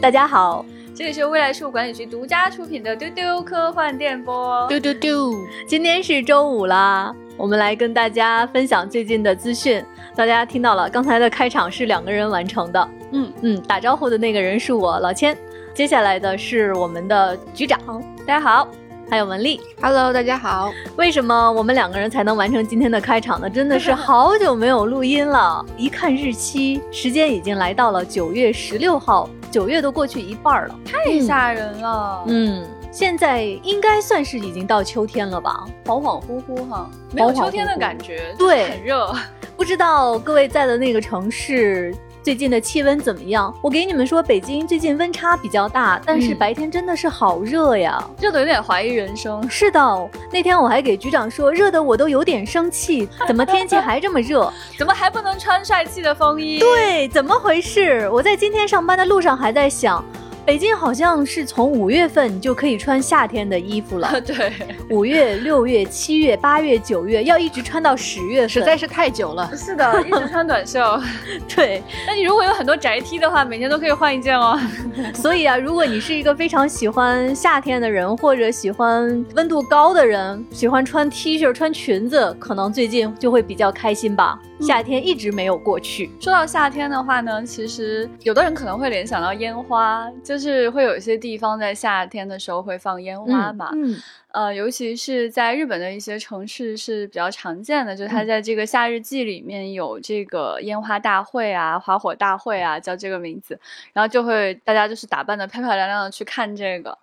大家好，这里是未来事务管理局独家出品的丢丢科幻电波。丢丢丢，今天是周五啦，我们来跟大家分享最近的资讯。大家听到了，刚才的开场是两个人完成的。嗯嗯，打招呼的那个人是我老千，接下来的是我们的局长，大家好，还有文丽。Hello，大家好。为什么我们两个人才能完成今天的开场呢？真的是好久没有录音了。一看日期，时间已经来到了九月十六号，九月都过去一半了。太吓人了，嗯，现在应该算是已经到秋天了吧？恍恍惚惚哈，没有秋天的感觉，对很热。不知道各位在的那个城市最近的气温怎么样？我给你们说，北京最近温差比较大，但是嗯白天真的是好热呀。热的有点怀疑人生。是的，那天我还给局长说，热的我都有点生气，怎么天气还这么热？怎么还不能穿帅气的风衣？对，怎么回事？我在今天上班的路上还在想，北京好像是从五月份你就可以穿夏天的衣服了，对，五月、六月、七月、八月、九月，要一直穿到十月份，实在是太久了。是的，一直穿短袖。对。那你如果有很多宅 T 的话，每年都可以换一件哦。所以啊，如果你是一个非常喜欢夏天的人，或者喜欢温度高的人，喜欢穿 T 恤、穿裙子，可能最近就会比较开心吧。夏天一直没有过去，说到夏天的话呢，其实有的人可能会联想到烟花，就是会有一些地方在夏天的时候会放烟花嘛。嗯，呃，尤其是在日本的一些城市是比较常见的，就是它嗯在这个夏日祭里面有这个烟花大会啊、花火大会啊，叫这个名字，然后就会大家就是打扮的漂漂亮亮的去看这个。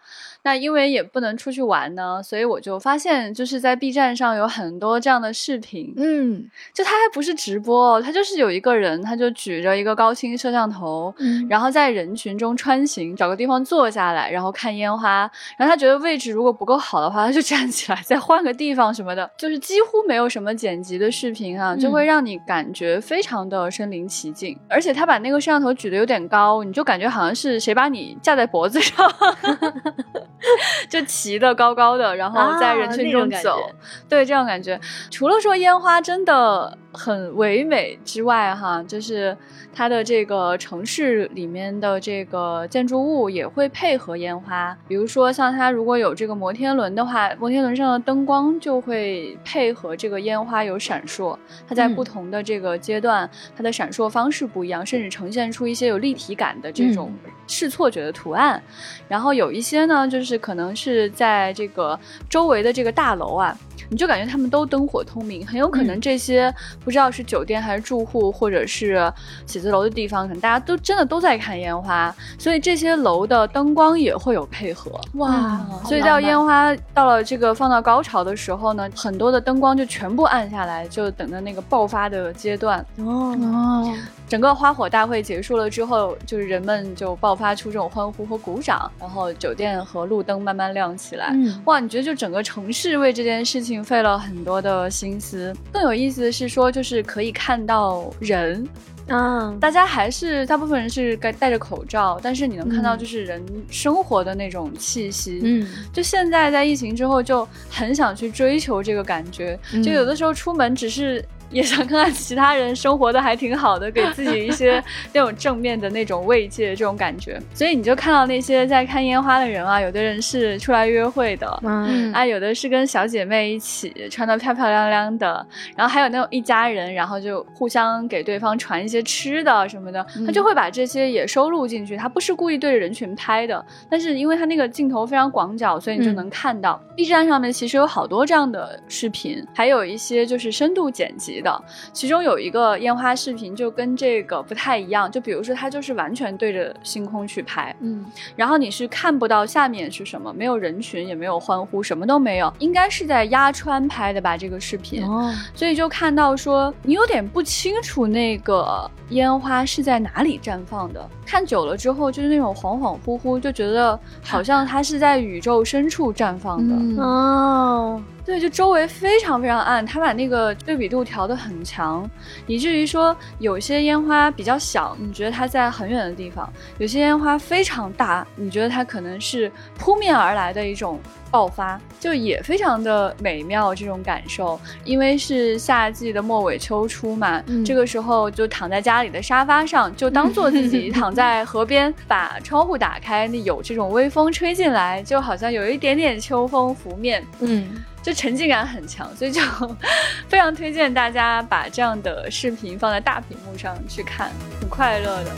那因为也不能出去玩呢，所以我就发现就是在 B 站上有很多这样的视频，嗯就它还不是直播哦，它就是有一个人，他就举着一个高清摄像头，嗯，然后在人群中穿行，找个地方坐下来，然后看烟花。然后他觉得位置如果不够好的话，他就站起来，再换个地方什么的，就是几乎没有什么剪辑的视频啊，就会让你感觉非常的身临其境。而且他把那个摄像头举得有点高，你就感觉好像是谁把你架在脖子上，就骑得高高的，然后在人群中走。觉对，这样感觉。除了说烟花真的很唯美之外，哈，就是它的这个城市里面的这个建筑物也会配合烟花。比如说，像它如果有这个摩天轮的话，摩天轮上的灯光就会配合这个烟花有闪烁。它在嗯不同的这个阶段，它的闪烁方式不一样，甚至呈现出一些有立体感的这种视错觉的图案。然后有一些呢，就是可能是在这个周围的这个大楼啊，你就感觉他们都灯火通明，很有可能这些不知道是酒店还是住户，或者是写字楼的地方，可能大家都真的都在看烟花，所以这些楼的灯光也会有配合。哇嗯所以到烟花到了这个放到高潮的时候呢，很多的灯光就全部暗下来，就等着那个爆发的阶段。哦，哦，整个花火大会结束了之后，就是人们就爆发出这种欢呼和鼓掌，然后酒店和路灯慢慢亮起来。嗯哇，你觉得就整个城市为这件事情费了很多的心思。更有意思的是说，就是可以看到人，啊，大家还是大部分人是该戴着口罩，但是你能看到嗯就是人生活的那种气息。嗯就现在在疫情之后，就很想去追求这个感觉。嗯就有的时候出门只是也想看看其他人生活的还挺好的，给自己一些 那种正面的那种慰藉，这种感觉。所以你就看到那些在看烟花的人啊，有的人是出来约会的。嗯啊，有的是跟小姐妹一起穿的漂漂亮亮的，然后还有那种一家人，然后就互相给对方传一些吃的什么的，他就会把这些也收录进去。他不是故意对着人群拍的，但是因为他那个镜头非常广角，所以你就嗯能看到。B 站上面其实有好多这样的视频，还有一些就是深度剪辑的。其中有一个烟花视频就跟这个不太一样，就比如说它就是完全对着星空去拍，嗯然后你是看不到下面是什么，没有人群，也没有欢呼，什么都没有，应该是在鸭川拍的吧这个视频，哦，所以就看到说你有点不清楚那个烟花是在哪里绽放的，看久了之后就是那种恍恍惚惚，就觉得好像它是在宇宙深处绽放的。嗯哦，对，就周围非常非常暗，他把那个对比度调得很强，以至于说有些烟花比较小，你觉得它在很远的地方；有些烟花非常大，你觉得它可能是扑面而来的一种爆发，就也非常的美妙这种感受。因为是夏季的末尾秋初嘛，嗯这个时候就躺在家里的沙发上，就当做自己 躺在河边，把窗户打开，那有这种微风吹进来，就好像有一点点秋风拂面。嗯，就沉浸感很强，所以就 非常推荐大家把这样的视频放在大屏幕上去看，很快乐的。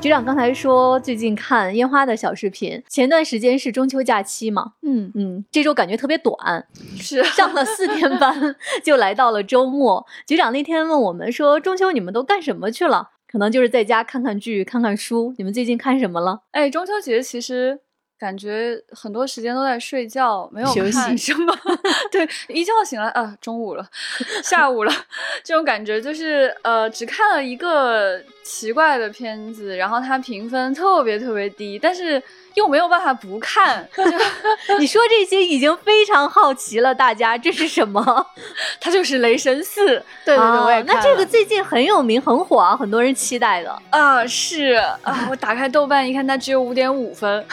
局长刚才说最近看烟花的小视频，前段时间是中秋假期嘛，嗯，嗯，这周感觉特别短，是上了四天班就来到了周末。局长那天问我们说，中秋你们都干什么去了？可能就是在家看看剧、看看书。你们最近看什么了？哎，中秋节其实感觉很多时间都在睡觉，没有看什么。对，一觉醒来啊，中午了，下午了，这种感觉就是呃，只看了一个奇怪的片子，然后它评分特别特别低，但是又没有办法不看，就 你说这些已经非常好奇了，大家这是什么？它就是《雷神四》。对对对，啊我也那这个最近很有名、很火啊，很多人期待的。啊，是啊，我打开豆瓣一看，它只有五点五分。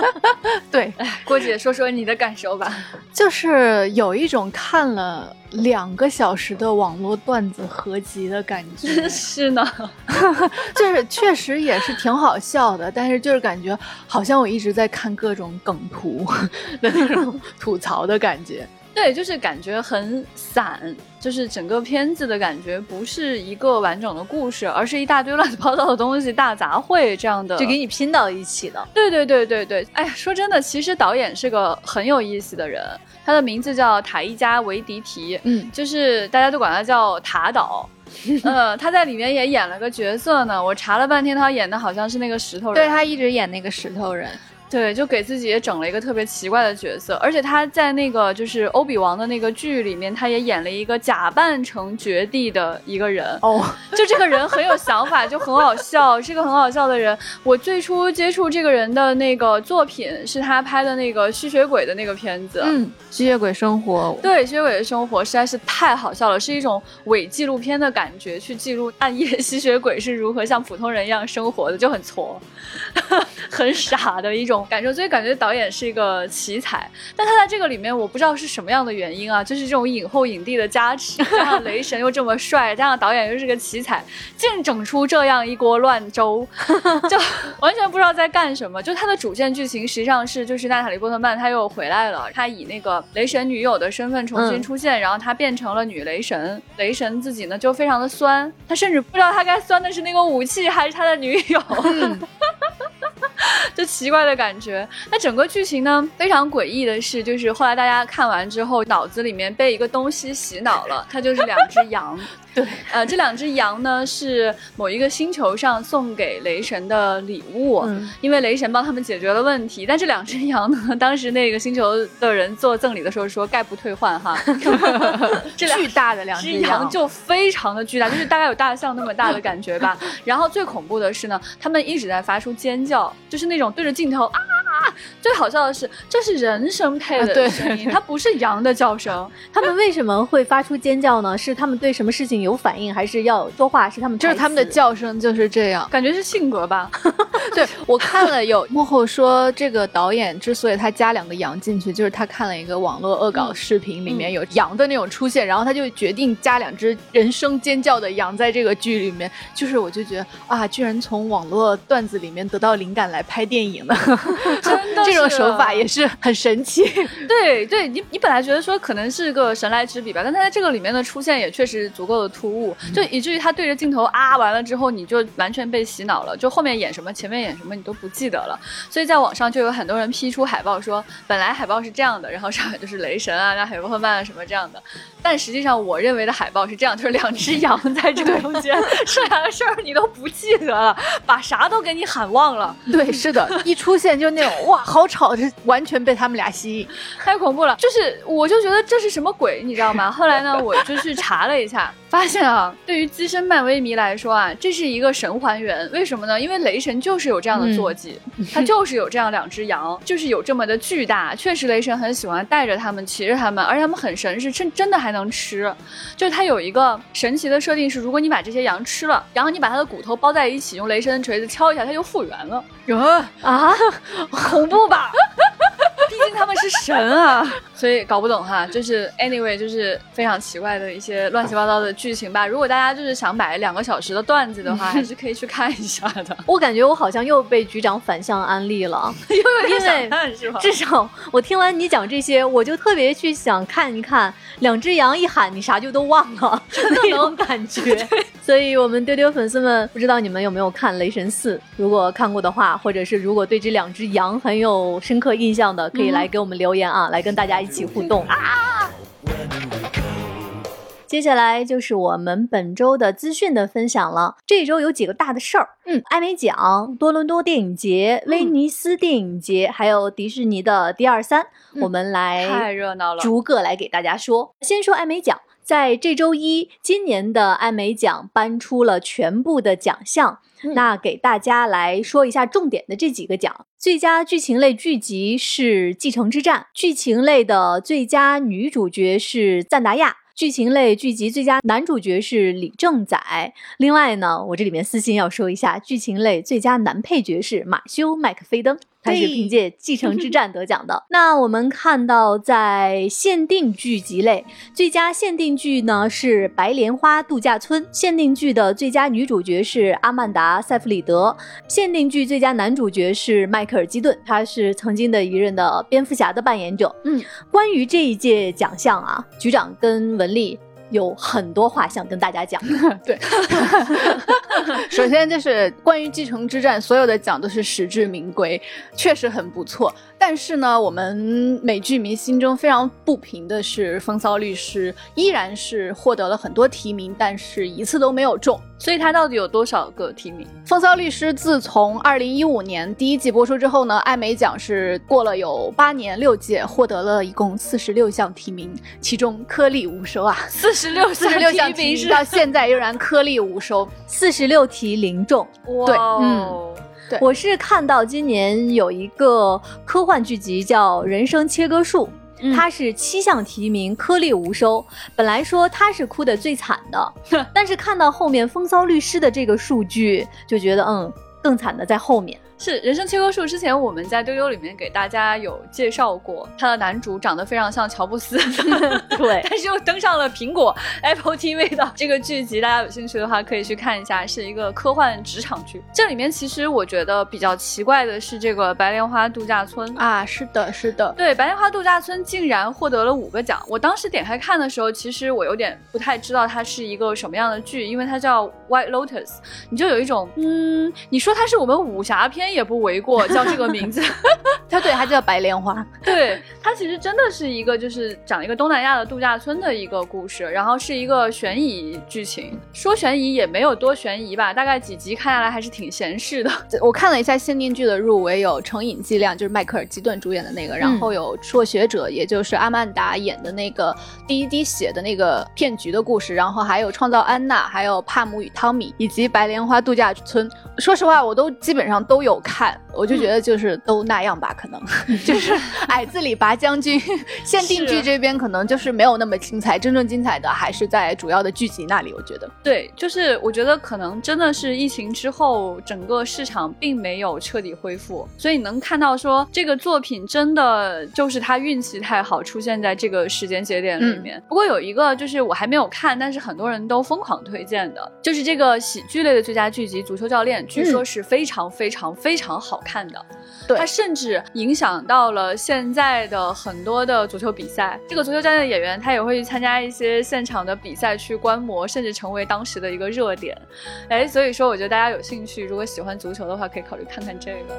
对，郭姐，说说你的感受吧。就是有一种看了两个小时的网络段子合集的感觉，是呢，就是确实也是挺好笑的，但是就是感觉好像我一直在看各种梗图的那种 吐槽的感觉。对，就是感觉很散，就是整个片子的感觉不是一个完整的故事，而是一大堆乱七八糟的东西大杂烩这样的。就给你拼到一起的。对对对对对，哎呀，说真的，其实导演是个很有意思的人，他的名字叫塔伊加维迪提，嗯，就是大家都管他叫塔导。呃，他在里面也演了个角色呢，我查了半天，他演的好像是那个石头人。对他一直演那个石头人，对，就给自己也整了一个特别奇怪的角色，而且他在那个就是欧比王的那个剧里面，他也演了一个假扮成绝地的一个人。哦，就这个人很有想法，就很好笑，是个很好笑的人。我最初接触这个人的那个作品是他拍的那个吸血鬼的那个片子。嗯，吸血鬼生活，对，吸血鬼的生活实在是太好笑了，是一种伪纪录片的感觉，去记录暗夜吸血鬼是如何像普通人一样生活的，就很挫，很傻的一种感受。所以感觉导演是一个奇才，但他在这个里面，我不知道是什么样的原因啊，就是这种影后影帝的加持，加上雷神又这么帅，加上导演又是个奇才，竟整出这样一锅乱粥，就完全不知道在干什么。就他的主线剧情实际上是，就是娜塔莉波特曼她又回来了，她以那个雷神女友的身份重新嗯出现，然后她变成了女雷神。雷神自己呢就非常的酸，他甚至不知道他该酸的是那个武器还是他的女友。就奇怪的感觉。那整个剧情呢，非常诡异的是，就是后来大家看完之后，脑子里面被一个东西洗脑了，它就是两只羊。对，呃，这两只羊呢是某一个星球上送给雷神的礼物，嗯因为雷神帮他们解决了问题。但这两只羊呢，当时那个星球的人做赠礼的时候说概不退换哈。这两巨大的两只只羊就非常的巨大，就是大概有大象那么大的感觉吧。然后最恐怖的是呢，他们一直在发出尖叫，就是那种对着镜头啊。最好笑的是，这是人声配的声音，它不是羊的叫声。他们为什么会发出尖叫呢？是他们对什么事情有反应，还是要说话？是他们就是他们的叫声就是这样。感觉是性格吧，对我看了有幕后说，这个导演之所以他加两个羊进去，就是他看了一个网络恶搞视频，里面有羊的那种出现，然后他就决定加两只人声尖叫的羊在这个剧里面。就是我就觉得啊，居然从网络段子里面得到灵感来拍电影呢，真的这种手法也是很神奇。对对，你你本来觉得说可能是个神来之笔吧，但他在这个里面的出现也确实足够的突兀，就以至于他对着镜头啊完了之后，你就完全被洗脑了，就后面演什么前面演什么你都不记得了。所以在网上就有很多人 P 出海报说，本来海报是这样的，然后上面就是雷神啊、那海波特曼啊什么这样的，但实际上我认为的海报是这样，就是两只羊在这个中间，剩下的事儿你都不记得了，把啥都给你喊忘了。对，是的，一出现就那种哇，好吵，这完全被他们俩吸引。太恐怖了！就是我就觉得这是什么鬼，你知道吗？后来呢，我就去查了一下，发发现啊，对于资深漫威迷来说啊，这是一个神还原。为什么呢？因为雷神就是有这样的坐骑，他就是有这样两只羊，就是有这么的巨大。确实，雷神很喜欢带着他们，骑着他们，而且他们很神，是真真的还能吃。就是他有一个神奇的设定是，如果你把这些羊吃了，然后你把它的骨头包在一起，用雷神的锤子敲一下，它就复原了。啊，恐怖吧？毕竟他们是神啊，所以搞不懂哈。就是 anyway，就是非常奇怪的一些乱七八糟的剧情吧。如果大家就是想买两个小时的段子的话，还是可以去看一下的。我感觉我好像又被局长反向安利了，因为至少我听完你讲这些，我就特别去想看一看两只羊一喊，你啥就都忘了那种感觉。所以，我们丢丢粉丝们，不知道你们有没有看《雷神四》？如果看过的话，或者是如果对这两只羊很有深刻印象的，可以来给我们留言啊，来跟大家一起互动啊！接下来就是我们本周的资讯的分享了。这一周有几个大的事儿，嗯，艾美奖、多伦多电影节、威尼斯电影节，还有迪士尼的 D 二三，我们来太热闹了，逐个来给大家说。先说艾美奖。在这周一，今年的艾美奖颁出了全部的奖项，那给大家来说一下重点的这几个奖。最佳剧情类剧集是《继承之战》，剧情类的最佳女主角是赞达亚，剧情类剧集最佳男主角是李正宰。另外呢，我这里面私信要说一下，剧情类最佳男配角是马修麦克菲登。他是凭借《继承之战》得奖的。那我们看到，在限定剧集类，最佳限定剧呢是《白莲花度假村》，限定剧的最佳女主角是阿曼达·塞弗里德，限定剧最佳男主角是迈克尔·基顿，他是曾经的一任的蝙蝠侠的扮演者。嗯，关于这一届奖项啊，局长跟文丽。有很多话想跟大家讲。对，首先就是关于《继承之战》，所有的奖都是实至名归，确实很不错。但是呢，我们美剧迷心中非常不平的是，《风骚律师》依然是获得了很多提名，但是一次都没有中。所以它到底有多少个提名？《风骚律师》自从二零一五年第一季播出之后呢，艾美奖是过了有八年六届，获得了一共四十六项提名，其中颗粒无收啊！四十六 四十六项提名到现在仍然颗粒无收，四十六题零中。对，嗯。我是看到今年有一个科幻剧集叫《人生切割术》，它是七项提名，颗粒无收。本来说他是哭的最惨的，但是看到后面风骚律师的这个数据，就觉得嗯，更惨的在后面。是人生切割术，之前我们在丢丢里面给大家有介绍过，他的男主长得非常像乔布斯，对，但是又登上了苹果 Apple TV 的这个剧集，大家有兴趣的话可以去看一下，是一个科幻职场剧。这里面其实我觉得比较奇怪的是这个白莲花度假村啊，是的，是的，对，白莲花度假村竟然获得了五个奖。我当时点开看的时候，其实我有点不太知道它是一个什么样的剧，因为它叫 White Lotus，你就有一种嗯，你说它是我们武侠片。也不为过，叫这个名字，他对，他叫白莲花。对，它其实真的是一个，就是讲一个东南亚的度假村的一个故事，然后是一个悬疑剧情。说悬疑也没有多悬疑吧，大概几集看下来还是挺闲适的。我看了一下限定剧的入围，有《成瘾剂量》，就是迈克尔基顿主演的那个，然后有《辍学者》，也就是阿曼达演的那个第一滴血的那个骗局的故事，然后还有《创造安娜》，还有《帕姆与汤米》，以及《白莲花度假村》。说实话，我都基本上都有看，我就觉得就是都那样吧，可能 就是矮子里拔将军。限定剧这边可能就是没有那么精彩，真正精彩的还是在主要的剧集那里。我觉得，对，就是我觉得可能真的是疫情之后，整个市场并没有彻底恢复，所以能看到说这个作品真的就是他运气太好，出现在这个时间节点里面。不过有一个就是我还没有看，但是很多人都疯狂推荐的，就是这个喜剧类的最佳剧集《足球教练》。据说是非常非常非常好看的，它甚至影响到了现在的很多的足球比赛。这个足球教练的演员他也会去参加一些现场的比赛去观摩，甚至成为当时的一个热点。哎，所以说我觉得大家有兴趣，如果喜欢足球的话，可以考虑看看这个。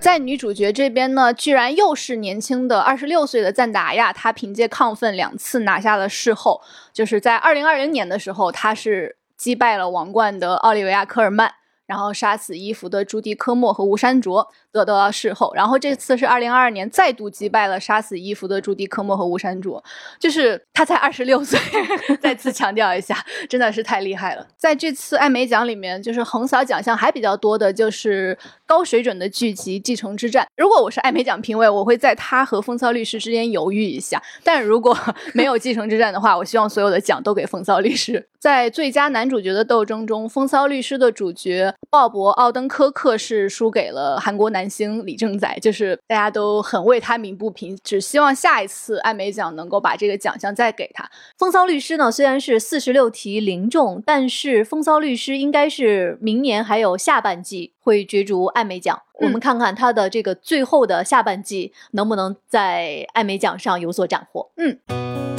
在女主角这边呢，居然又是年轻的二十六岁的赞达亚，她凭借亢奋两次拿下了视后，就是在二零二零年的时候，她是。击败了王冠的奥利维亚·科尔曼，然后杀死伊芙的朱迪科莫和吴山卓。得到了事后，然后这次是二零二二年再度击败了杀死伊芙的朱迪科莫和吴山卓，就是他才二十六岁，再次强调一下，真的是太厉害了。在这次艾美奖里面，就是横扫奖项还比较多的，就是高水准的剧集《继承之战》。如果我是艾美奖评委，我会在他和《风骚律师》之间犹豫一下，但如果 没有《继承之战》的话，我希望所有的奖都给《风骚律师》。在最佳男主角的斗争中，《风骚律师》的主角鲍勃·奥登科克是输给了韩国男星李正宰，就是大家都很为他鸣不平，只希望下一次艾美奖能够把这个奖项再给他。《风骚律师》呢，虽然是四十六题零中，但是《风骚律师》应该是明年还有下半季会角逐艾美奖。嗯我们看看他的这个最后的下半季能不能在艾美奖上有所斩获。嗯。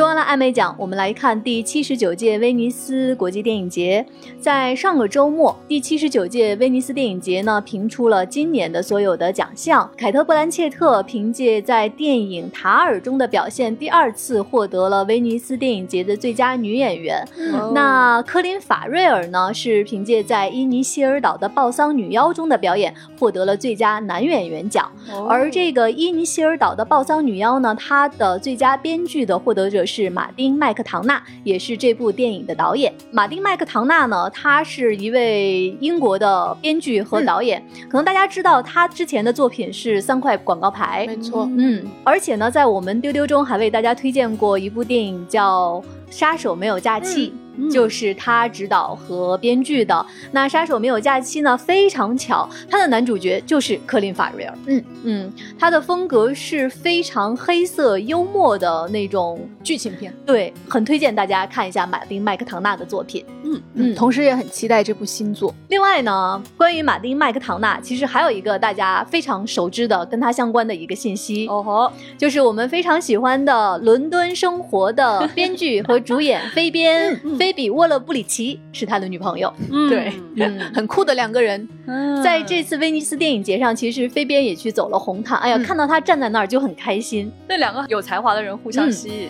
说完了艾美奖，我们来看第七十九届威尼斯国际电影节。在上个周末，第七十九届威尼斯电影节呢评出了今年的所有的奖项。凯特·布兰切特凭借在电影《塔尔》中的表现，第二次获得了威尼斯电影节的最佳女演员。嗯那科林·法瑞尔呢，是凭借在伊尼希尔岛的暴桑女妖中的表演，获得了最佳男演员奖。哦而这个伊尼希尔岛的暴桑女妖呢，它的最佳编剧的获得者是马丁·麦克唐纳，也是这部电影的导演。马丁·麦克唐纳呢，他是一位英国的编剧和导演，可能大家知道他之前的作品是三块广告牌，没错，嗯，而且呢，在我们丢丢中还为大家推荐过一部电影叫《杀手没有假期》。嗯就是他执导和编剧的。那《杀手没有假期》呢，非常巧，他的男主角就是科林·法瑞尔。嗯嗯，他的风格是非常黑色幽默的那种，剧情片。对，很推荐大家看一下马丁·麦克唐纳的作品。嗯嗯同时也很期待这部新作。另外呢，关于马丁·麦克唐纳，其实还有一个大家非常熟知的跟他相关的一个信息，哦吼，就是我们非常喜欢的《伦敦生活》的编剧和主演飞边菲比沃勒布里奇是他的女朋友。嗯。对嗯，很酷的两个人，嗯。在这次威尼斯电影节上，其实飞边也去走了红毯。哎呀，嗯。看到他站在那儿就很开心。那两个有才华的人互相吸引，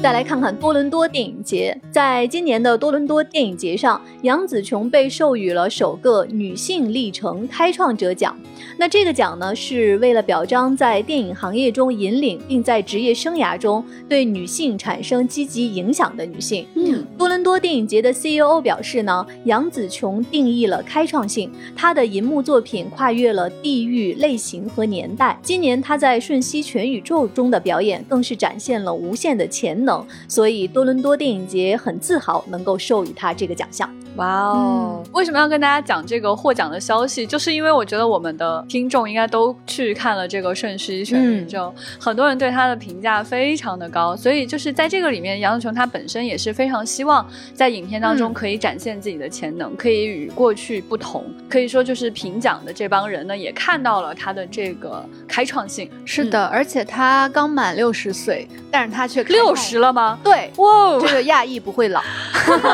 再来看看多伦多电影节，在今年的多伦多电影节上，杨紫琼被授予了首个女性历程开创者奖。那这个奖呢，是为了表彰在电影行业中引领并在职业生涯中对女性产生积极影响的女性。嗯，多伦多电影节的 CEO 表示呢，杨紫琼定义了开创性，她的银幕作品跨越了地域、类型和年代。今年她在《瞬息全宇宙》中的表演更是展现了无限的潜能，所以多伦多电影节很自豪能够授予他这个奖项。哇哦！为什么要跟大家讲这个获奖的消息？就是因为我觉得我们的听众应该都去看了这个《瞬息全宇宙》，很多人对他的评价非常的高，所以就是在这个里面，杨紫琼她本身也是非常希望在影片当中嗯可以展现自己的潜能，可以与过去不同。可以说，就是评奖的这帮人呢，也看到了他的这个开创性。是的，而且他刚满六十岁，但是他却开六十了吗？对。哇哦这！个亚裔不会老，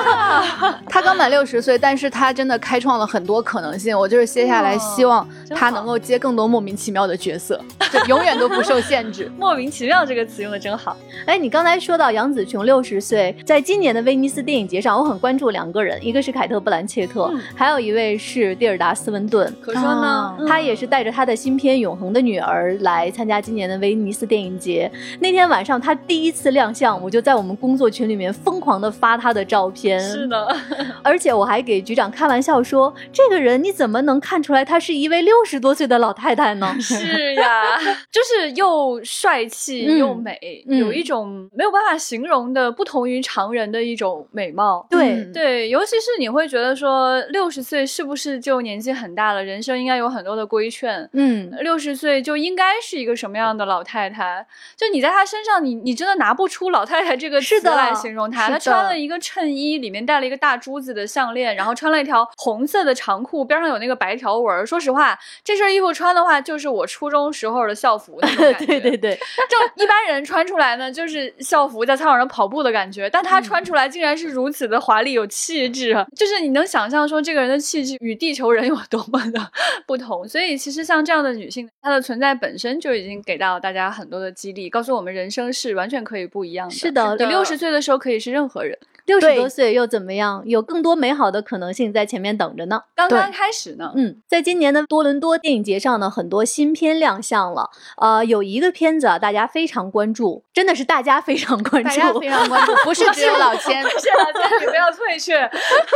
他刚满六十岁，但是他真的开创了很多可能性。我就是接下来希望他能够接更多莫名其妙的角色，就永远都不受限制。莫名其妙这个词用的真好。哎，你刚才说到杨紫琼六十岁，在今年的威尼斯电影节上，我很关注两个人，一个是凯特·布兰切特，嗯还有一位是蒂尔达·斯文顿。可说呢啊，嗯他也是带着他的新片《永恒的女儿》来参加今年的威尼斯电影节。那天晚上他第一次亮相，我就在我们工作群里面疯狂的发他的照片。是的，而且我还给局长开玩笑说：“这个人你怎么能看出来她是一位六十多岁的老太太呢？” 是呀，就是又帅气嗯又美，嗯有一种没有办法形容的不同于常人的一种美貌。对嗯对，尤其是你会觉得说，六十岁是不是就年纪很大了？人生应该有很多的规劝。嗯，六十岁就应该是一个什么样的老太太？就你在她身上，你你真的拿不出“老太太”这个词来形容她。她穿了一个衬衣，里面戴了一个大珠子的项链，然后穿了一条红色的长裤，边上有那个白条纹。说实话，这身衣服穿的话，就是我初中时候的校服那种感 觉。对对对，就一般人穿出来呢，就是校服在操场上跑步的感觉，但他穿出来竟然是如此的华丽有气质，就是你能想象说这个人的气质与地球人有多么的不同。所以其实像这样的女性，她的存在本身就已经给到大家很多的激励，告诉我们人生是完全可以不一样的。是的你六十岁的时候可以是任何人。六十多岁又怎么样？有更多美好的可能性在前面等着呢。刚刚开始呢，嗯，在今年的多伦多电影节上呢，很多新片亮相了。呃，有一个片子啊，大家非常关注，真的是大家非常关注，大家非常关注，不是 只有老千。是老千，你不要退却，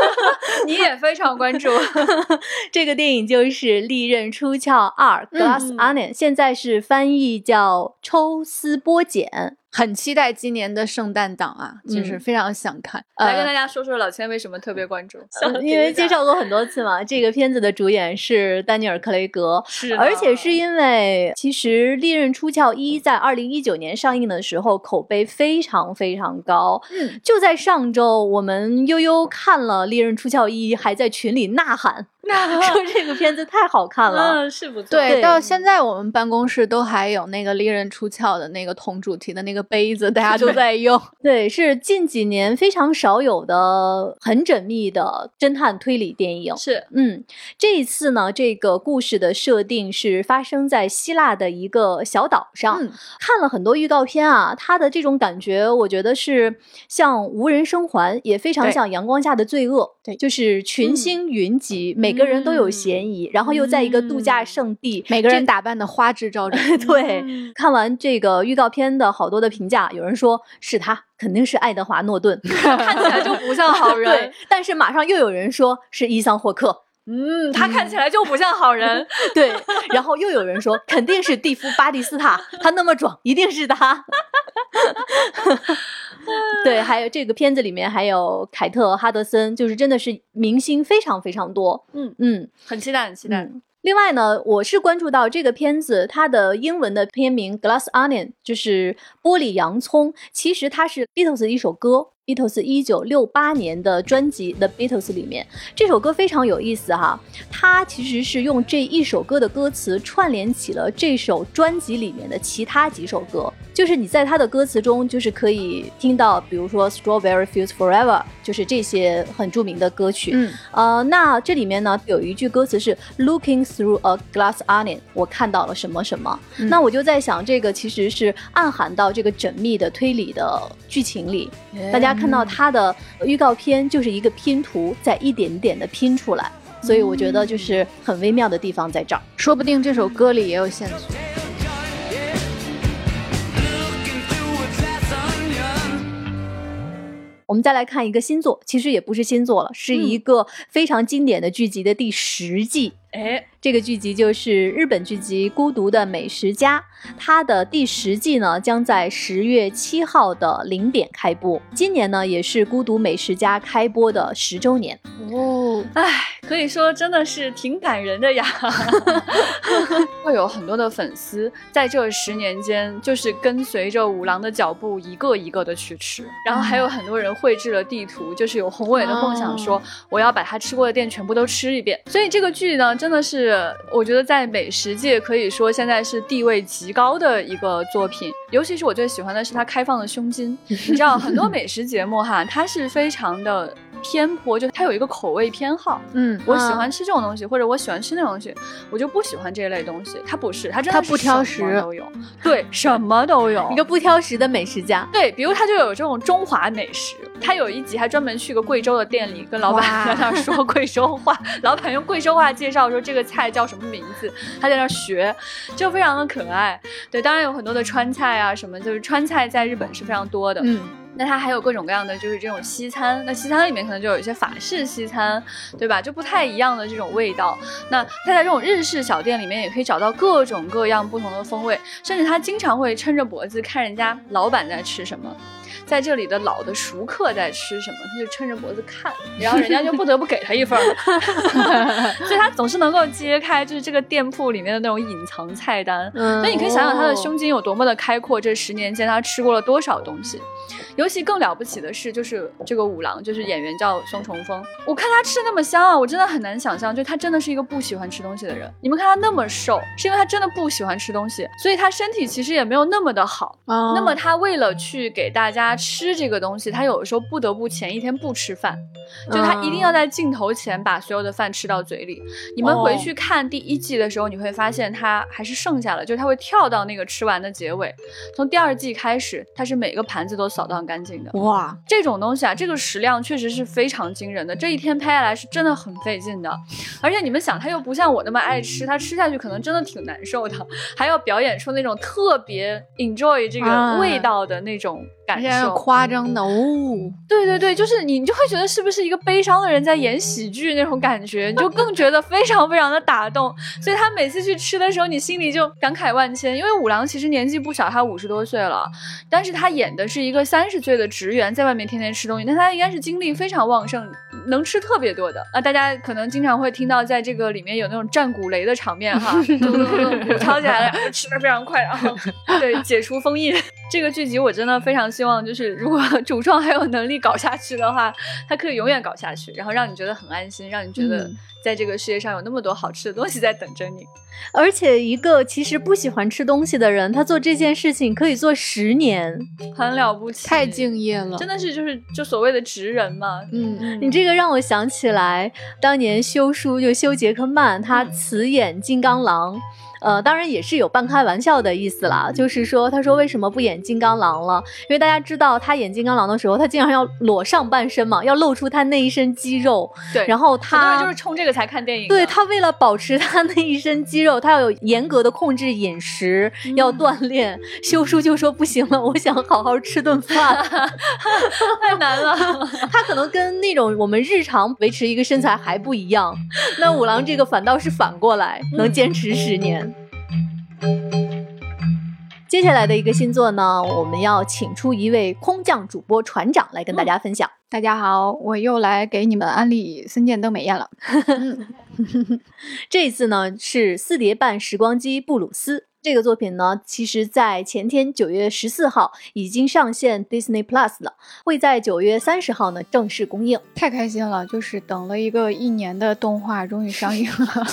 你也非常关注。这个电影就是《利刃出鞘二》（Glass 嗯 Onion），、现在是翻译叫“抽丝剥茧很期待今年的圣诞档啊，就是嗯非常想看。来跟大呃，家说说老千为什么特别关注，”，因为介绍过很多次嘛。这个片子的主演是丹尼尔·克雷格，是，而且是因为其实《利刃出鞘一》在二零一九年上映的时候口碑非常非常高。嗯，就在上周，我们悠悠看了《利刃出鞘一》，还在群里呐喊 说这个片子太好看了。嗯是不错，对，对到现在我们办公室都还有那个利刃出鞘的那个同主题的那个杯子，大家都在用。对，是近几年非常少有的很缜密的侦探推理电影。是嗯，这一次呢，这个故事的设定是发生在希腊的一个小岛上。嗯看了很多预告片啊，它的这种感觉，我觉得是像无人生还，也非常像阳光下的罪恶。对就是群星云集，每个人都有嫌疑，然后又在一个度假嗯胜地，每个人打扮的花枝招展。对，嗯看完这个预告片的好多的评价，有人说是他，肯定是爱德华诺顿，看起来就不像好人对。，但是马上又有人说是伊桑霍克，嗯，他看起来就不像好人。对，然后又有人说肯定是蒂夫巴蒂斯塔，他那么壮，一定是他。对，还有这个片子里面还有凯特·哈德森，就是真的是明星非常非常多。嗯嗯，很期待，很期待。嗯另外呢，我是关注到这个片子，它的英文的片名《Glass Onion》就是玻璃洋葱，其实它是 Beatles 的一首歌。Beatles 一九六八年的专辑《The Beatles》里面，这首歌非常有意思哈，它其实是用这一首歌的歌词串联起了这首专辑里面的其他几首歌，就是你在他的歌词中，就是可以听到，比如说《Strawberry Fields Forever》，就是这些很著名的歌曲。嗯，呃，那这里面呢有一句歌词是 “Looking through a glass onion”，我看到了什么什么。嗯那我就在想，这个其实是暗含到这个缜密的推理的剧情里。大家看到它的预告片就是一个拼图，在一点点的拼出来，所以我觉得就是很微妙的地方在这儿。说不定这首歌里也有线索。我们再来看一个新作，其实也不是新作了，是一个非常经典的剧集的第十季。哎，这个剧集就是日本剧集《孤独的美食家》，它的第十季呢将在十月七号的零点开播。今年呢也是《孤独美食家》开播的十周年。哦，哎，可以说真的是挺感人的呀。会有很多的粉丝在这十年间，就是跟随着五郎的脚步，一个一个的去吃。然后还有很多人绘制了地图，就是有宏伟的梦想，说我要把他吃过的店全部都吃一遍。所以这个剧呢，真的是我觉得在美食界可以说现在是地位极高的一个作品。尤其是我最喜欢的是它开放的胸襟。你知道很多美食节目哈，它是非常的偏颇，就他有一个口味偏好。嗯，我喜欢吃这种东西，或者我喜欢吃那种东西，我就不喜欢这一类东西。他不是，他真的不挑什么食都有，对，什么都有。一个不挑食的美食家，对，比如他就有这种中华美食，他有一集还专门去个贵州的店里跟老板 在那说贵州话，老板用贵州话介绍说这个菜叫什么名字，他在那学，就非常的可爱。对，当然有很多的川菜啊什么，就是川菜在日本是非常多的。嗯，那它还有各种各样的，就是这种西餐。那西餐里面可能就有一些法式西餐，对吧？就不太一样的这种味道。那它在这种日式小店里面也可以找到各种各样不同的风味，甚至他经常会撑着脖子看人家老板在吃什么。在这里的老的熟客在吃什么，他就撑着脖子看，然后人家就不得不给他一份儿，所以他总是能够揭开就是这个店铺里面的那种隐藏菜单。嗯那你可以想想他的哦胸襟有多么的开阔，这十年间他吃过了多少东西。尤其更了不起的是，就是这个五郎，就是演员叫松重丰。我看他吃那么香啊，我真的很难想象，就他真的是一个不喜欢吃东西的人。你们看他那么瘦，是因为他真的不喜欢吃东西，所以他身体其实也没有那么的好。哦那么他为了去给大家吃这个东西，他有的时候不得不前一天不吃饭，就他一定要在镜头前把所有的饭吃到嘴里。你们回去看第一季的时候，你会发现他还是剩下了，就是他会跳到那个吃完的结尾。从第二季开始，他是每个盘子都扫到很干净的。哇，这种东西啊，这个食量确实是非常惊人的。这一天拍下来是真的很费劲的，而且你们想，他又不像我那么爱吃，他吃下去可能真的挺难受的，还要表演出那种特别 enjoy 这个啊味道的那种感受。夸张的哦，对对对，就是你，你就会觉得是不是一个悲伤的人在演喜剧那种感觉，你就更觉得非常非常的打动。所以他每次去吃的时候，你心里就感慨万千。因为五郎其实年纪不小，他五十多岁了，但是他演的是一个三十岁的职员，在外面天天吃东西，但他应该是精力非常旺盛，能吃特别多的啊。大家可能经常会听到在这个里面有那种战鼓擂的场面哈，咚咚咚鼓 敲起来了，吃的非常快，然后 对解除封印。这个剧集我真的非常希望，就是如果 主创还有能力搞下去的话，他可以永远搞下去，然后让你觉得很安心，让你觉得嗯在这个世界上有那么多好吃的东西在等着你。而且一个其实不喜欢吃东西的人，他做这件事情可以做十年。很了不起，太敬业了，真的是就是就所谓的职人嘛。嗯，你这个让我想起来，当年修书就修杰克曼，他辞演金刚狼。呃，当然也是有半开玩笑的意思啦，就是说，他说为什么不演金刚狼了？因为大家知道他演金刚狼的时候，他经常要裸上半身嘛，要露出他那一身肌肉，对，然后他就是冲这个才看电影。对他为了保持他那一身肌肉，他要有严格的控制饮食，要锻炼。修书就说不行了，我想好好吃顿饭。太难了。他可能跟那种我们日常维持一个身材还不一样。那五郎这个反倒是反过来，能坚持十年。接下来的一个星座呢，我们要请出一位空降主播船长来跟大家分享。大家好，我又来给你们安利《森见登美彦》了。这一次呢是四叠半时光机布鲁斯。这个作品呢，其实在前天九月十四号已经上线 Disney Plus 了，会在九月三十号呢正式公映。太开心了，就是等了一个一年的动画终于上映了。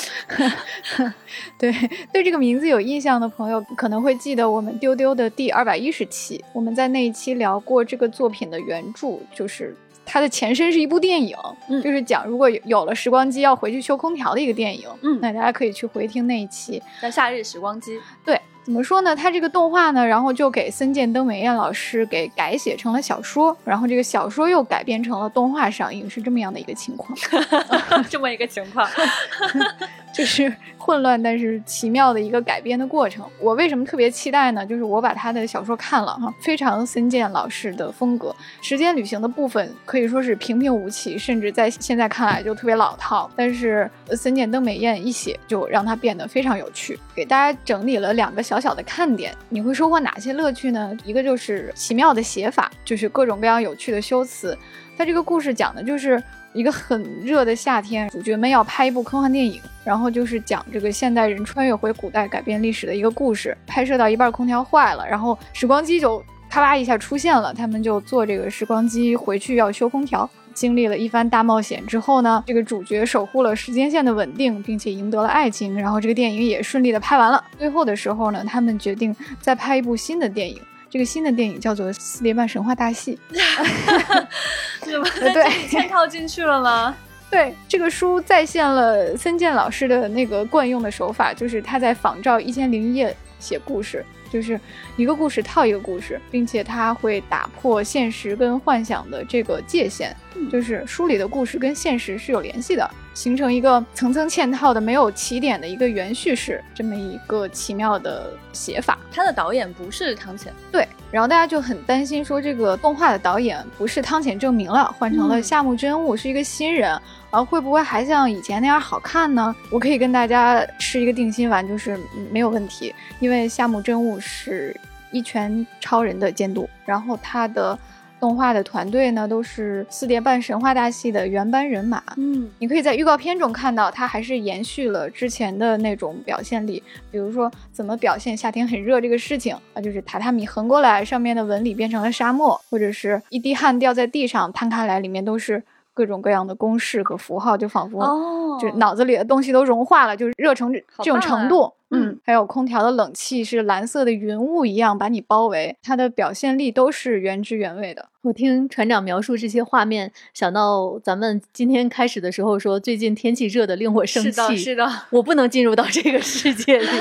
对 对，这个名字有印象的朋友可能会记得我们丢丢的第二百一十期，我们在那一期聊过这个作品的原著，就是。它的前身是一部电影，嗯就是讲如果有有了时光机要回去修空调的一个电影。嗯那大家可以去回听那一期。叫《夏日时光机》。对，怎么说呢？他这个动画呢，然后就给森见登美彦老师给改写成了小说，然后这个小说又改编成了动画上映，是这么样的一个情况，这么一个情况。就是混乱但是奇妙的一个改编的过程。我为什么特别期待呢？就是我把他的小说看了哈，非常森见老师的风格，时间旅行的部分可以说是平平无奇，甚至在现在看来就特别老套。但是呃森见登美彦一写就让它变得非常有趣，给大家整理了两个小小小的看点。你会收获哪些乐趣呢？一个就是奇妙的写法，就是各种各样有趣的修辞。它这个故事讲的就是一个很热的夏天，主角们要拍一部科幻电影，然后就是讲这个现代人穿越回古代改变历史的一个故事。拍摄到一半，空调坏了，然后时光机就咔吧一下出现了，他们就坐这个时光机回去要修空调。经历了一番大冒险之后呢，这个主角守护了时间线的稳定，并且赢得了爱情，然后这个电影也顺利的拍完了。最后的时候呢，他们决定再拍一部新的电影。这个新的电影叫做《四叠半神话大戏》。怎么 对嵌套进去了吗？对，这个书再现了森健老师的那个惯用的手法，就是他在仿照《一千零一夜》写故事，就是一个故事套一个故事，并且他会打破现实跟幻想的这个界限，就是书里的故事跟现实是有联系的，形成一个层层嵌套的没有起点的一个原叙事，这么一个奇妙的写法。他的导演不是汤浅，对，然后大家就很担心说这个动画的导演不是汤浅证明了，换成了嗯夏目真悟，是一个新人，然后会不会还像以前那样好看呢？我可以跟大家吃一个定心丸，就是嗯没有问题，因为夏目真悟是。一拳超人的监督，然后他的动画的团队呢都是四叠半神话大系的原班人马。嗯你可以在预告片中看到，它还是延续了之前的那种表现力，比如说怎么表现夏天很热这个事情啊，就是榻榻米横过来，上面的纹理变成了沙漠，或者是一滴汗掉在地上摊开来，里面都是各种各样的公式和符号，就仿佛哦，就脑子里的东西都融化了，就是热成这这种程度。嗯嗯，还有空调的冷气是蓝色的云雾一样把你包围，它的表现力都是原汁原味的。我听船长描述这些画面，想到咱们今天开始的时候说，最近天气热的令我生是的，气，是的。我不能进入到这个世界里。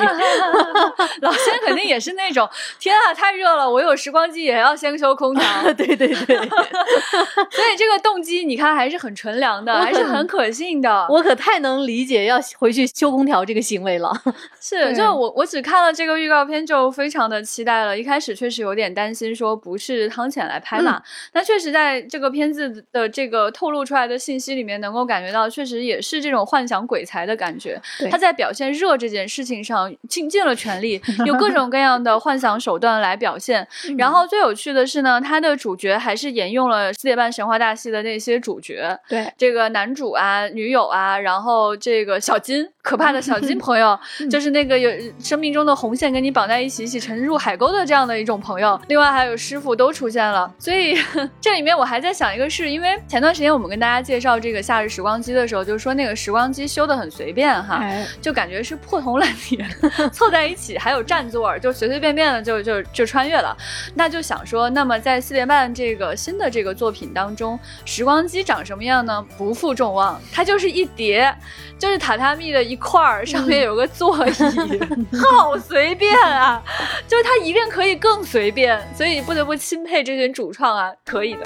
老仙肯定也是那种，天啊，太热了，我有时光机也要先修空调。对对对，所以这个动机你看还是很纯良的，还是很可信的。我可太能理解要回去修空调这个行为了。是，对就我我只看了这个预告片就非常的期待了。一开始确实有点担心，说不是汤浅来拍嘛，但确实在这个片子的这个透露出来的信息里面，能够感觉到确实也是这种幻想鬼才的感觉。他在表现热这件事情上倾尽了全力，有各种各样的幻想手段来表现。然后最有趣的是呢，他的主角还是沿用了四点半神话大戏的那些主角，对，这个男主啊、女友啊，然后这个小金，可怕的小金朋友，就是那个有生命中的红线跟你绑在一起，一起沉入海沟的这样的一种朋友。另外还有师傅都出现了，所以 这里面我还在想一个事，因为前段时间我们跟大家介绍这个夏日时光机的时候，就说那个时光机修的很随便哈。哎，就感觉是破铜烂铁 凑在一起，还有占座儿，就随随便便的就就就穿越了。那就想说，那么在四点半这个新的这个作品当中，时光机长什么样呢？不负众望，它就是一叠，就是榻榻米的一块儿，上面有个座椅，好随便啊！就是它一定可以更随便，所以不得不钦佩这群主创啊，可以的。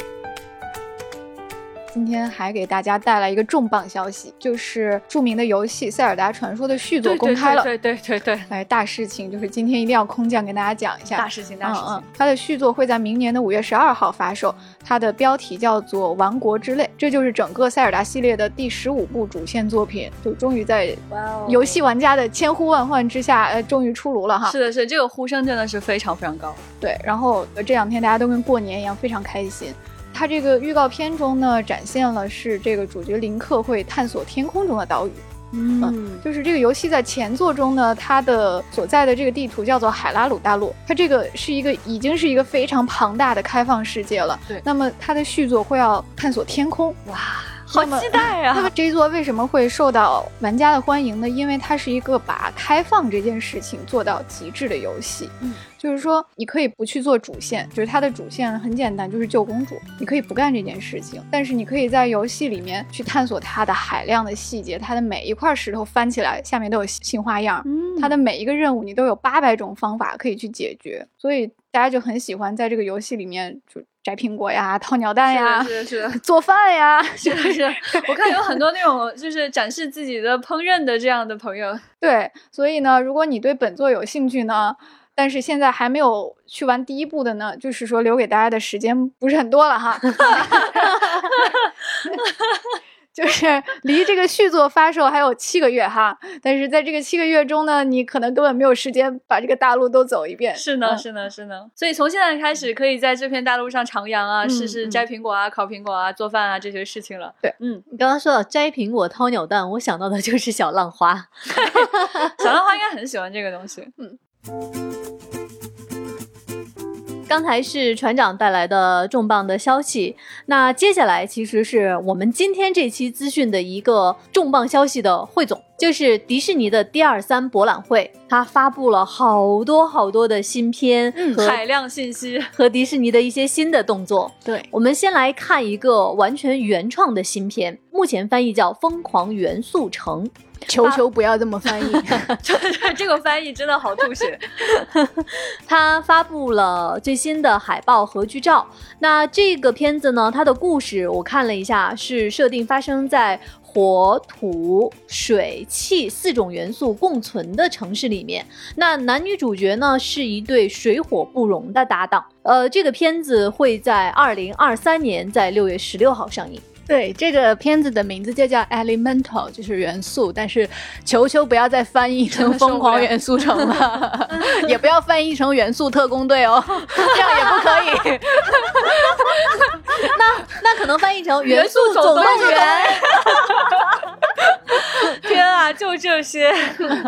今天还给大家带来一个重磅消息，就是著名的游戏《塞尔达传说》的续作公开了。对对对对对，哎，大事情就是今天一定要空降跟大家讲一下。大事情大事情。嗯嗯，它的续作会在明年的五月十二号发售，它的标题叫做《王国之泪》，这就是整个塞尔达系列的第十五部主线作品，就终于在哇哦游戏玩家的千呼万唤之下，呃，终于出炉了哈。是的，是的这个呼声真的是非常非常高。对，然后呃这两天大家都跟过年一样，非常开心。它这个预告片中呢，展现了是这个主角林克会探索天空中的岛屿。嗯就是这个游戏在前作中呢，它的所在的这个地图叫做海拉鲁大陆，它这个是一个已经是一个非常庞大的开放世界了。对那么它的续作会要探索天空。哇，好期待啊！那么这一作为什么会受到玩家的欢迎呢？因为它是一个把开放这件事情做到极致的游戏。嗯，就是说你可以不去做主线，就是它的主线很简单，就是救公主，你可以不干这件事情，但是你可以在游戏里面去探索它的海量的细节，它的每一块石头翻起来下面都有新花样，嗯它的每一个任务你都有八百种方法可以去解决，所以大家就很喜欢在这个游戏里面就摘苹果呀、掏鸟蛋呀、是，是，是。做饭呀，是不是，我看有很多那种就是展示自己的烹饪的这样的朋友，对，所以呢，如果你对本作有兴趣呢，但是现在还没有去完第一部的呢，就是说留给大家的时间不是很多了哈。就是离这个续作发售还有七个月哈，但是在这个七个月中呢，你可能根本没有时间把这个大陆都走一遍。是呢，嗯是呢，是呢。所以从现在开始，可以在这片大陆上徜徉啊，嗯试试嗯摘苹果啊、烤苹果啊、做饭啊这些事情了。对，嗯，你刚刚说到摘苹果、掏鸟蛋，我想到的就是小浪花。小浪花应该很喜欢这个东西。刚才是船长带来的重磅的消息，那接下来其实是我们今天这期资讯的一个重磅消息的汇总，就是迪士尼的第二三博览会，它发布了好多好多的新片和、海量信息，和迪士尼的一些新的动作。对，我们先来看一个完全原创的新片，目前翻译叫《疯狂元素城》。求求不要这么翻译。这个翻译真的好吐血。他发布了最新的海报和剧照。那这个片子呢，它的故事我看了一下，是设定发生在火、土、水、气四种元素共存的城市里面。那男女主角呢是一对水火不容的搭档。呃，这个片子会在二零二三年在六月十六号上映。对，这个片子的名字就叫 Elemental，就是元素，但是求求不要再翻译成疯狂元素城了，也不要翻译成元素特工队哦，这样也不可以。那那可能翻译成元素总动员。天啊，就这些。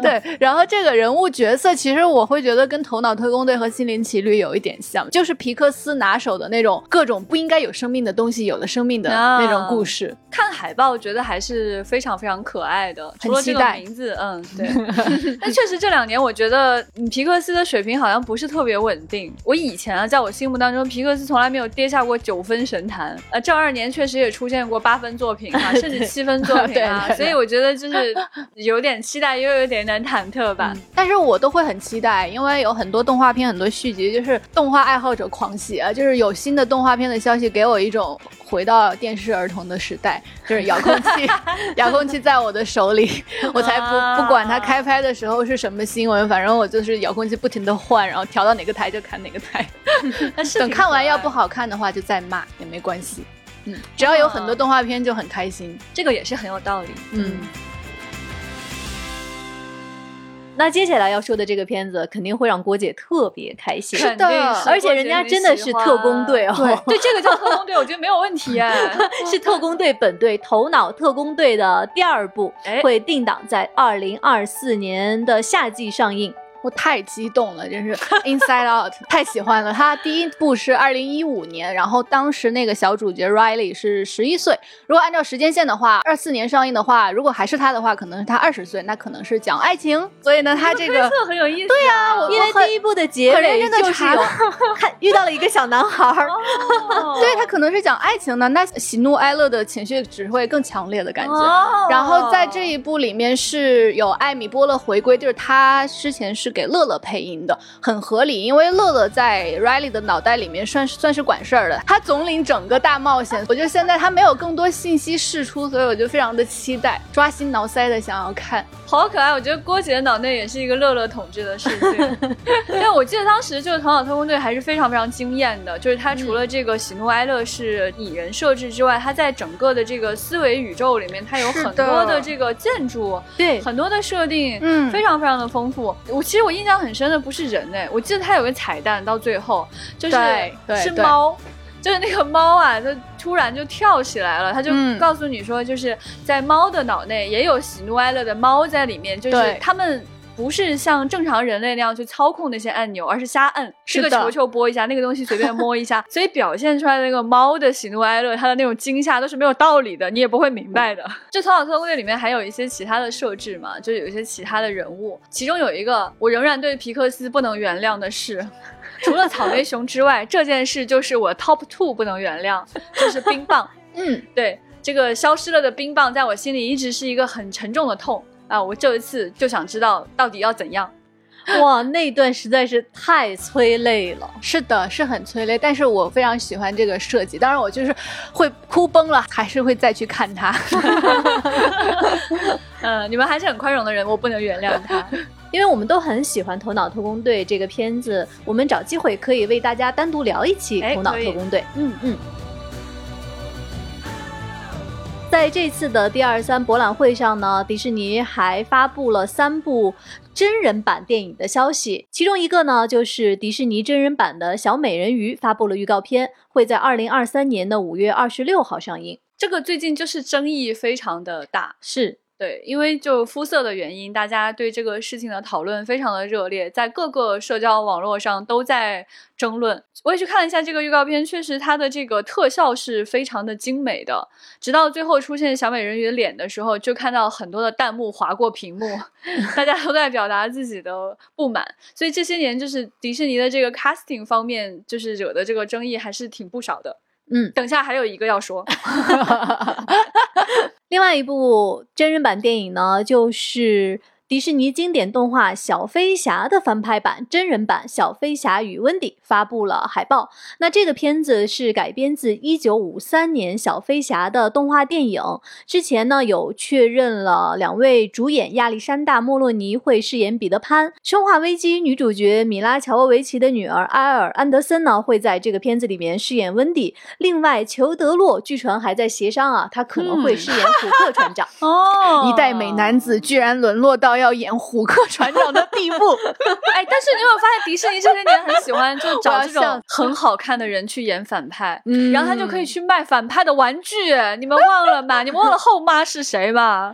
对，然后这个人物角色，其实我会觉得跟《头脑特工队》和《心灵奇旅》有一点像，就是皮克斯拿手的那种各种不应该有生命的东西有了生命的那种故事。看海报，觉得还是非常非常可爱的。很除了这个名字，嗯，对。但确实这两年，我觉得嗯皮克斯的水平好像不是特别稳定。我以前啊，在我心目当中，皮克斯从来没有跌下过九分神坛。呃，这二年确实也出现过八分作品啊，甚至七分作品啊。所以我觉得就是有点期待，又有点点忐忑吧。但是我都会很期待，因为有很多动画片、很多续集，就是动画爱好者狂喜啊！就是有新的动画片的消息，给我一种回到电视儿童的时代，就是遥控器，遥控器在我的手里，我才不不管它开拍的时候是什么新闻，反正我就是遥控器不停的换，然后调到哪个台就看哪个台。但是等看完要不好看的话，就再骂也没关系。嗯，只要有很多动画片就很开心。这个也是很有道理。嗯，那接下来要说的这个片子，肯定会让郭姐特别开心。是的而且人家真的是特工队哦，对，这个叫特工队，我觉得没有问题哎。是特工队本队《头脑特工队》的第二部哎，会定档在二零二四年的夏季上映。我太激动了，真是 Inside Out 太喜欢了。他第一部是二零一五年，然后当时那个小主角 Riley 是十一岁。如果按照时间线的话，二四年上映的话，如果还是他的话，可能是他二十岁，那可能是讲爱情。所以呢，他这个很有意思。对呀、我因为第一部的结尾就是有 看遇到了一个小男孩儿，哦对他可能是讲爱情的，那喜怒哀乐的情绪只会更强烈的感觉。哦然后在这一部里面是有艾米波勒回归，就是他之前是给乐乐配音的，很合理，因为乐乐在 Riley 的脑袋里面算是算是管事儿的，他总领整个大冒险。我觉得现在他没有更多信息释出，所以我就非常的期待，抓心挠腮的想要看。好可爱，我觉得郭姐的脑内也是一个乐乐统治的世界。因为我记得当时就是《头脑特工队》还是非常非常惊艳的，就是它除了这个喜怒哀乐是拟人设置之外，它在整个的这个思维宇宙里面，它有很多的这个建筑，对很多的设定，嗯非常非常的丰富。我其实我印象很深的不是人哎，我记得它有个彩蛋，到最后就是是猫。就是那个猫啊，它突然就跳起来了，它就嗯告诉你说，就是在猫的脑内也有喜怒哀乐的猫在里面，就是他们不是像正常人类那样去操控那些按钮，而是瞎摁，这是个球球拨一下，那个东西随便摸一下，所以表现出来的那个猫的喜怒哀乐，它的那种惊吓都是没有道理的，你也不会明白的。这《头脑特工队》里面还有一些其他的设置嘛，就是有一些其他的人物，其中有一个我仍然对皮克斯不能原谅的是。除了草莓熊之外，这件事就是我 top two 不能原谅，就是冰棒。嗯，对，这个消失了的冰棒，在我心里一直是一个很沉重的痛啊！我这一次就想知道到底要怎样。哇，那段实在是太催泪了。是的，是很催泪，但是我非常喜欢这个设计。当然，我就是会哭崩了，还是会再去看它。嗯，你们还是很宽容的人，我不能原谅他。因为我们都很喜欢《头脑特工队》这个片子，我们找机会可以为大家单独聊一期哎《头脑特工队》。嗯嗯。在这次的第二三博览会上呢，迪士尼还发布了三部真人版电影的消息，其中一个呢就是迪士尼真人版的小美人鱼发布了预告片，会在二零二三年的五月二十六号上映。这个最近就是争议非常的大，是对，因为就肤色的原因，大家对这个事情的讨论非常的热烈，在各个社交网络上都在争论。我也去看了一下这个预告片，确实它的这个特效是非常的精美的。直到最后出现小美人鱼的脸的时候，就看到很多的弹幕划过屏幕，大家都在表达自己的不满。所以这些年就是迪士尼的这个 casting 方面，就是惹的这个争议还是挺不少的。嗯，等下还有一个要说 另外一部真人版电影呢，就是迪士尼经典动画《小飞侠》的翻拍版真人版《小飞侠与温迪》发布了海报。那这个片子是改编自1953年《小飞侠》的动画电影。之前呢有确认了两位主演亚历山大·莫洛尼会饰演彼得潘，《生化危机》女主角米拉·乔沃维奇的女儿埃尔·安德森呢会在这个片子里面饰演温迪。另外，裘德洛据传还在协商啊，他可能会饰演虎克船长。哦一代美男子居然沦落到要演虎克船长的地步。哎，但是你有没有发现迪士尼这些年很喜欢就 找这种很好看的人去演反派，嗯然后他就可以去卖反派的玩具。你们忘了吗？你们忘了后妈是谁吗？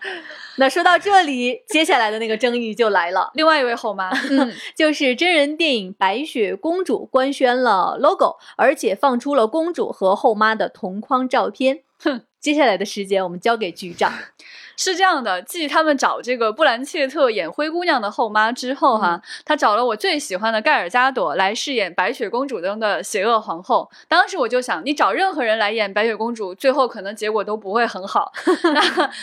那说到这里，接下来的那个争议就来了。另外一位后妈，嗯，就是真人电影《白雪公主》官宣了 logo，而且放出了公主和后妈的同框照片。哼，接下来的时间我们交给局长。是这样的，继他们找这个布兰切特演灰姑娘的后妈之后，哈，他找了我最喜欢的盖尔加朵来饰演白雪公主中的邪恶皇后。当时我就想，你找任何人来演白雪公主，最后可能结果都不会很好。那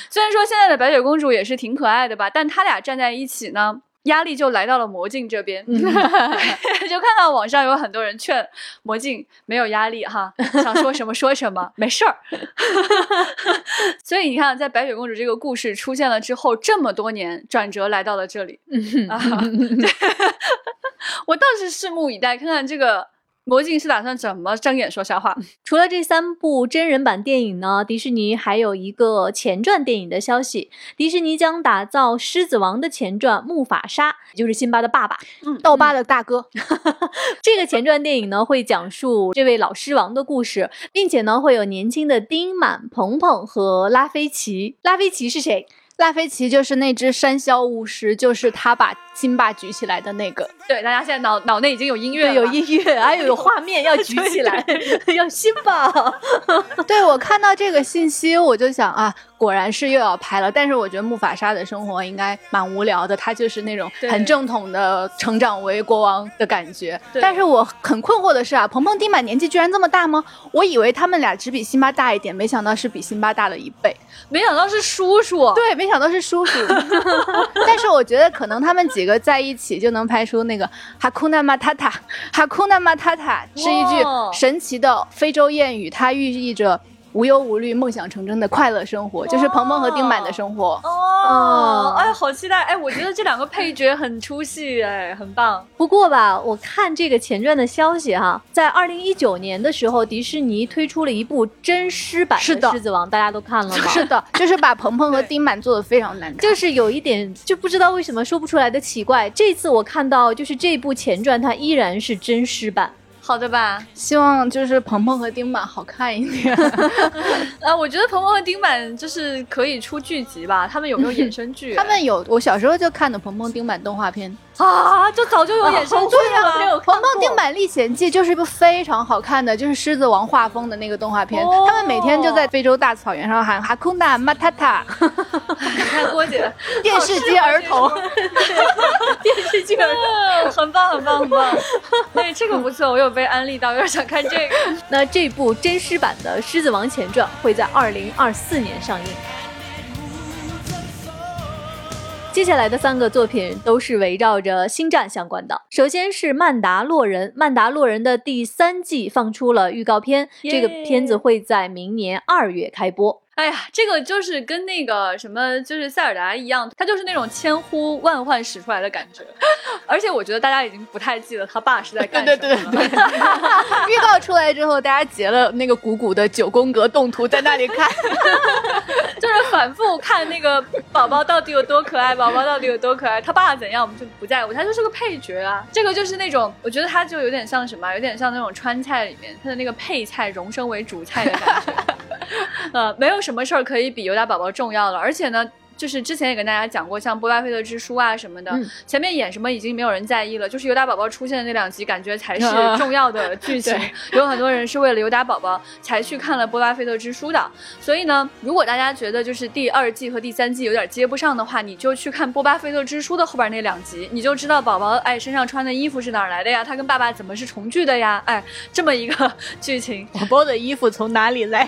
虽然说现在的白雪公主也是挺可爱的吧，但他俩站在一起呢。压力就来到了魔镜这边，就看到网上有很多人劝魔镜没有压力哈，想说什么说什么，没事儿。所以你看，在白雪公主这个故事出现了之后，这么多年转折来到了这里啊！对我倒是拭目以待，看看这个魔镜是打算怎么睁眼说瞎话。除了这三部真人版电影呢，迪士尼还有一个前传电影的消息。迪士尼将打造《狮子王》的前传木法沙，也就是辛巴的爸爸。嗯，道疤的大哥，这个前传电影呢，会讲述这位老狮王的故事，并且呢，会有年轻的丁满、鹏鹏和拉菲奇。拉菲奇是谁？拉菲奇就是那只山魈巫师，就是他把辛巴举起来的那个。对，大家现在脑脑内已经有音乐了，有音乐，还 有有画面要举起来，要辛巴。对 我看到这个信息，我就想啊，果然是又要拍了。但是我觉得木法沙的生活应该蛮无聊的，他就是那种很正统的成长为国王的感觉。对但是我很困惑的是啊，鹏鹏丁满年纪居然这么大吗？我以为他们俩只比辛巴大一点，没想到是比辛巴大了一倍。没想到是叔叔。对，没想到是叔叔。但是我觉得可能他们几个在一起就能拍出那个哈库纳马塔塔，哈库纳马塔塔是一句神奇的非洲谚语，它寓意着无忧无虑、梦想成真的快乐生活，就是鹏鹏和丁满的生活。哦，哎，好期待！哎，我觉得这两个配角很出戏，哎，很棒。不过吧，我看这个前传的消息哈，在二零一九年的时候，迪士尼推出了一部真狮版是的的《狮子王》，大家都看了吗？是的，就是把鹏鹏和丁满做的非常难看。就是有一点就不知道为什么说不出来的奇怪。这次我看到就是这部前传，它依然是真狮版。好的吧？希望就是鹏鹏和丁满好看一点。啊，我觉得鹏鹏和丁满就是可以出剧集吧？他们有没有衍生剧？他们有，我小时候就看的鹏鹏丁满动画片。啊，就早就有衍生剧了吗。没有《鹏鹏丁满历险记》就是一部非常好看的，就是狮子王画风的那个动画片。哦他们每天就在非洲大草原上喊哈库纳马塔塔，你看郭姐，电视机儿童。电视剧儿童很棒，很棒，很棒。对，这个不错，我有被安利到，有点想看这个。那这部真狮版的《狮子王前传》会在二零二四年上映。接下来的三个作品都是围绕着星战相关的。首先是《曼达洛人》，《曼达洛人》的第三季放出了预告片，这个片子会在明年二月开播。哎呀，这个就是跟那个什么，就是塞尔达一样，他就是那种千呼万唤始出来的感觉。而且我觉得大家已经不太记得他爸是在干什对么了。对 对对，预告出来之后，大家截了那个鼓鼓的九宫格动图在那里看。就是反复看那个 宝宝到底有多可爱，宝宝到底有多可爱，他爸怎样我们就不在乎，他就是个配角啊。这个就是那种，我觉得他就有点像什么，有点像那种川菜里面他的那个配菜荣升为主菜的感觉。呃，没有什么事儿可以比尤达宝宝重要了，而且呢。就是之前也跟大家讲过，像波巴菲特之书啊什么的，嗯前面演什么已经没有人在意了，就是尤达宝宝出现的那两集，感觉才是啊重要的剧情。有很多人是为了尤达宝宝才去看了波巴菲特之书的，所以呢，如果大家觉得就是第二季和第三季有点接不上的话，你就去看波巴菲特之书的后边那两集，你就知道宝宝哎身上穿的衣服是哪儿来的呀？他跟爸爸怎么是重聚的呀？哎，这么一个 剧情，宝宝的衣服从哪里来？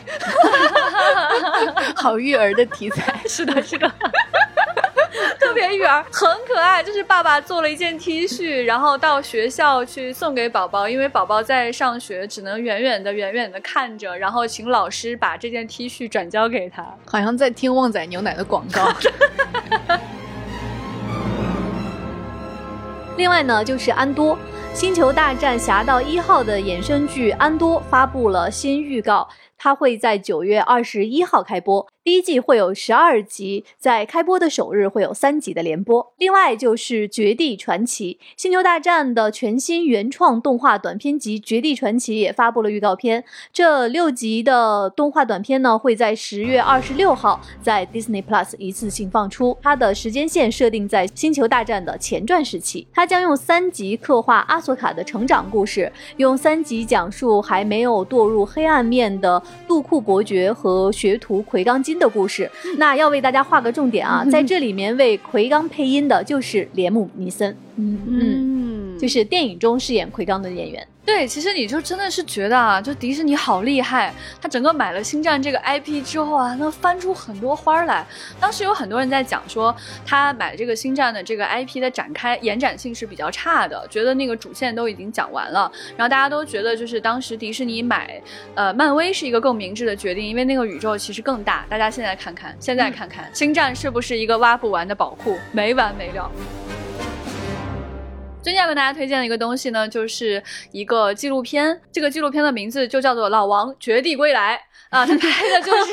好育儿的题材。是的，是的。特别圆，很可爱。就是爸爸做了一件 T 恤，然后到学校去送给宝宝，因为宝宝在上学，只能远远的、远远的看着，然后请老师把这件 T 恤转交给他。好像在听旺仔牛奶的广告。另外呢，就是安多，《星球大战：侠盗一号》的衍生剧《安多》发布了新预告，它会在九月二十一号开播。第一季会有十二集，在开播的首日会有三集的连播。另外就是《绝地传奇》《星球大战》的全新原创动画短片集《绝地传奇》也发布了预告片。这六集的动画短片呢，会在十月二十六号在 Disney Plus 一次性放出。它的时间线设定在《星球大战》的前传时期，它将用三集刻画阿索卡的成长故事，用三集讲述还没有堕入黑暗面的杜库伯爵和学徒奎刚基金。的故事，那要为大家画个重点啊，在这里面为奎刚配音的就是连姆尼森，嗯嗯，就是电影中饰演奎刚的演员。对，其实你就真的是觉得啊，就迪士尼好厉害，他整个买了星战这个 IP 之后啊，能翻出很多花来。当时有很多人在讲说，他买这个星战的这个 IP 的展开延展性是比较差的，觉得那个主线都已经讲完了。然后大家都觉得，就是当时迪士尼买呃漫威是一个更明智的决定，因为那个宇宙其实更大。大家现在看看，现在看看星战是不是一个挖不完的宝库，没完没了。最近要跟大家推荐的一个东西呢，就是一个纪录片。这个纪录片的名字就叫做《老王绝地归来》啊，他拍的就是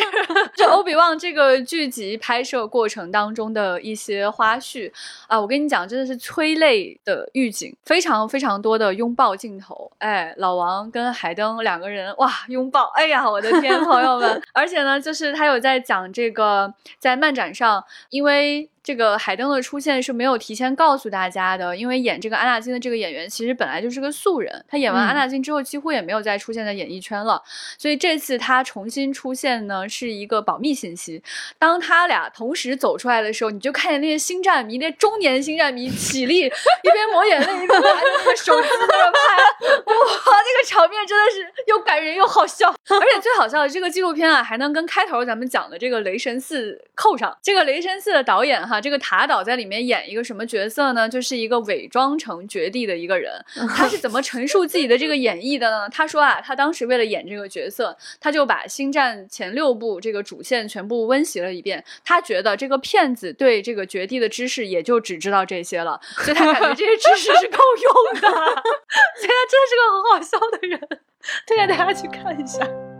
就欧比旺这个剧集拍摄过程当中的一些花絮啊。我跟你讲，真的是催泪的预警，非常非常多的拥抱镜头。哎，老王跟海登两个人哇拥抱，哎呀，我的天，朋友们！而且呢，就是他有在讲这个在漫展上，因为。这个海登的出现是没有提前告诉大家的，因为演这个阿纳金的这个演员其实本来就是个素人，他演完阿纳金之后几乎也没有再出现在演艺圈了，所以这次他重新出现呢是一个保密信息。当他俩同时走出来的时候，你就看见那些星战迷，那中年星战迷起立，一边抹眼泪一边拿着那个手机在那拍，哇，那个场面真的是又感人又好笑。而且最好笑的这个纪录片啊，还能跟开头咱们讲的这个雷神四扣上。这个雷神四的导演。哈，这个塔岛在里面演一个什么角色呢？就是一个伪装成绝地的一个人。他是怎么陈述自己的这个演绎的呢？他说啊，他当时为了演这个角色，他就把《星战》前六部这个主线全部温习了一遍。他觉得这个骗子对这个绝地的知识也就只知道这些了，所以他感觉这些知识是够用的。所以他真的是个很好笑的人，推荐大家去看一下。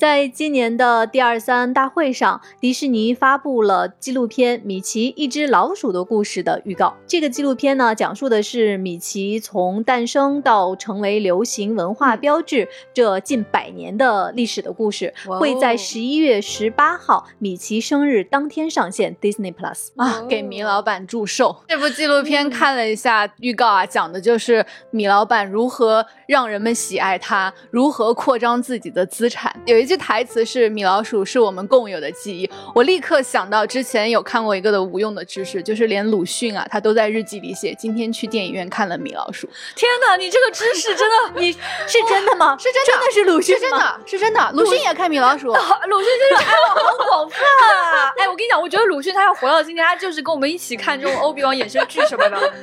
在今年的第二三大会上，迪士尼发布了纪录片《米奇一只老鼠的故事》的预告。这个纪录片呢，讲述的是米奇从诞生到成为流行文化标志这近百年的历史的故事。会在十一月十八号米奇生日当天上线 Disney Plus 啊，给米老板祝寿。这部纪录片看了一下预告啊，讲的就是米老板如何让人们喜爱他，如何扩张自己的资产。有一。这台词是米老鼠是我们共有的记忆，我立刻想到之前有看过一个的无用的知识，就是连鲁迅啊，他都在日记里写今天去电影院看了米老鼠。天哪，你这个知识真的，你是真的吗？是真的，真的是鲁迅是真的，是真的。鲁迅也看米老鼠，鲁迅真是爱好很广泛啊。哎，我跟你讲，我觉得鲁迅他要活到今天，他就是跟我们一起看这种欧比王衍生剧什么的。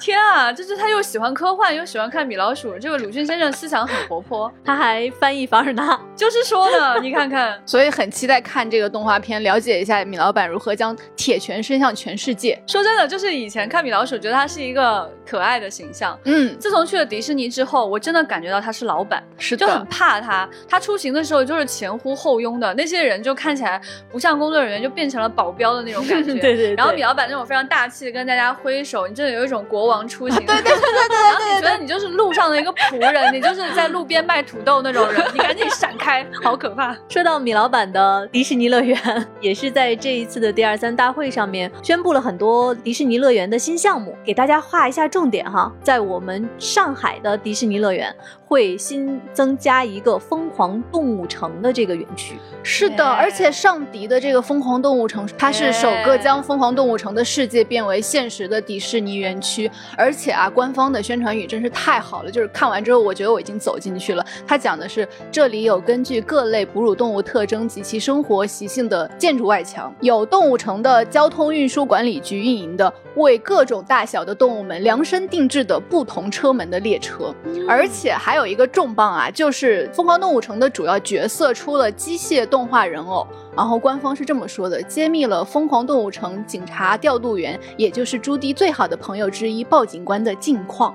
天啊，就是他又喜欢科幻，又喜欢看米老鼠，这个鲁迅先生思想很活泼，他还。翻译凡尔纳就是说的，你看看，所以很期待看这个动画片，了解一下米老板如何将铁拳伸向全世界。说真的，就是以前看米老鼠，觉得他是一个可爱的形象。嗯，自从去了迪士尼之后，我真的感觉到他是老板，是就很怕他。他出行的时候就是前呼后拥的，那些人就看起来不像工作人员，就变成了保镖的那种感觉。对对。然后米老板那种非常大气的跟大家挥手，你真的有一种国王出行。对对对对对对。然后你觉得你就是路上的一个仆人，你就是在路边卖土豆那种人，你赶紧闪。开，好可怕！说到米老板的迪士尼乐园，也是在这一次的第二三大会上面宣布了很多迪士尼乐园的新项目，给大家画一下重点哈。在我们上海的迪士尼乐园会新增加一个疯狂动物城的这个园区。是的，而且上迪的这个疯狂动物城，它是首个将疯狂动物城的世界变为现实的迪士尼园区。而且啊，官方的宣传语真是太好了，就是看完之后，我觉得我已经走进去了。它讲的是。就是这里有根据各类哺乳动物特征及其生活习性的建筑外墙，有动物城的交通运输管理局运营的为各种大小的动物们量身定制的不同车门的列车，而且还有一个重磅啊，就是《疯狂动物城》的主要角色出了机械动画人偶。然后官方是这么说的：揭秘了疯狂动物城警察调度员，也就是朱迪最好的朋友之一鲍警官的近况。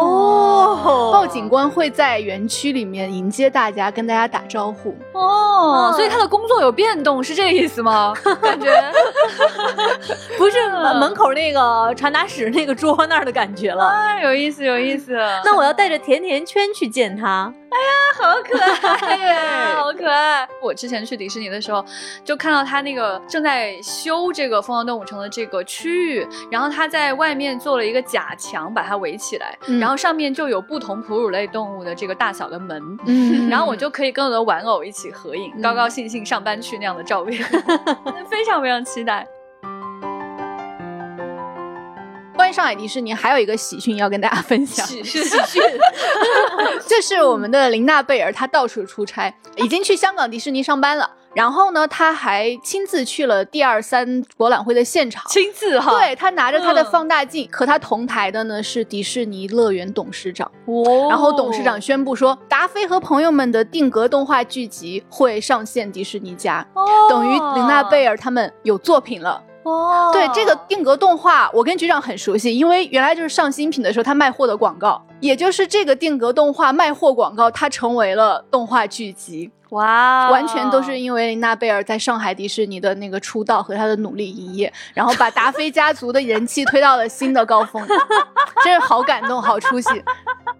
哦报警官会在园区里面迎接大家，跟大家打招呼。哦，嗯所以他的工作有变动，是这个意思吗？感觉 不是门门口那个传达室那个桌那儿的感觉了。啊，有意思，有意思。那我要带着甜甜圈去见他。好可爱呀，好可爱！我之前去迪士尼的时候，就看到他那个正在修这个疯狂动物城的这个区域，然后他在外面做了一个假墙，把它围起来，嗯然后上面就有不同哺乳类动物的这个大小的门。嗯 然后我就可以跟我的玩偶一起合影，高高兴兴上班去那样的照片，非常非常期待。关于上海迪士尼，还有一个喜讯要跟大家分享。喜讯 就是我们的琳娜贝尔，她到处出差，已经去香港迪士尼上班了。然后呢，她还亲自去了第二三博览会的现场。亲自哈，对她拿着她的嗯放大镜，和她同台的呢是迪士尼乐园董事长。哦然后董事长宣布说，达菲和朋友们的定格动画剧集会上线迪士尼家，哦等于琳娜贝尔他们有作品了。哦，对这个定格动画，我跟局长很熟悉，因为原来就是上新品的时候他卖货的广告，也就是这个定格动画卖货广告，它成为了动画剧集，哇，完全都是因为琳娜贝尔在上海迪士尼的那个出道和她的努力营业，然后把达菲家族的人气推到了新的高峰，真是好感动，好出息。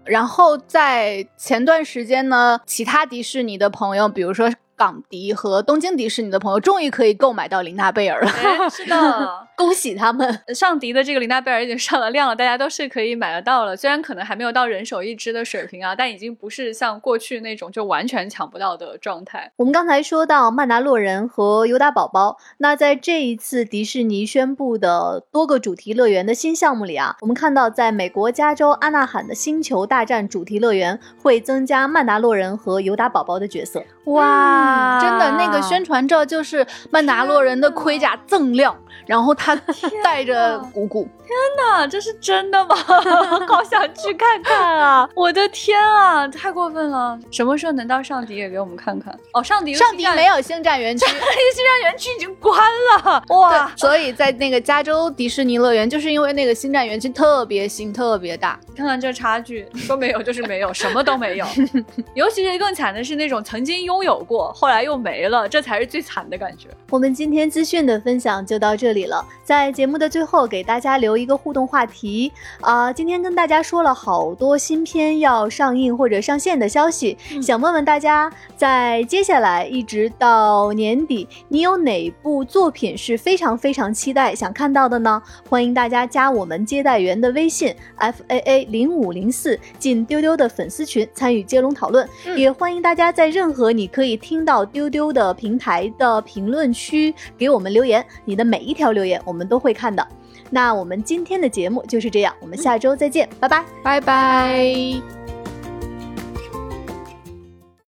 然后在前段时间呢，其他迪士尼的朋友，比如说港迪和东京迪士尼的朋友，终于可以购买到琳娜贝尔了。哎，是的，恭喜他们！上迪的这个琳娜贝尔已经上了量了，大家都是可以买得到了。虽然可能还没有到人手一只的水平啊，但已经不是像过去那种就完全抢不到的状态。我们刚才说到曼达洛人和尤达宝宝，那在这一次迪士尼宣布的多个主题乐园的新项目里啊，我们看到在美国加州阿纳罕的星球大战主题乐园会增加曼达洛人和尤达宝宝的角色。哇真的，那个宣传照就是曼达洛人的盔甲锃亮，然后他带着鼓鼓。天哪这是真的吗？好想去看看啊！我的天啊，太过分了！什么时候能到上迪也给我们看看？哦，上迪上迪没有，有星战园区，星战园区已经关了。哇，所以在那个加州迪士尼乐园，就是因为那个星战园区特别新、特别大。看看这差距，说没有就是没有，什么都没有。尤其是更惨的是那种曾经拥有过，后来又没了，这才是最惨的感觉。我们今天资讯的分享就到这里了，在节目的最后给大家留一个互动话题啊、今天跟大家说了好多新片要上映或者上线的消息，想问问大家，在接下来一直到年底，你有哪部作品是非常非常期待想看到的呢？欢迎大家加我们接待员的微信 f a a 零五零四，进丢丢的粉丝群参与接龙讨论，嗯也欢迎大家在任何你可以听到丢丢的平台的评论区给我们留言，你的每一条留言我们都会看的。那我们今天的节目就是这样，我们下周再见，拜拜。拜拜。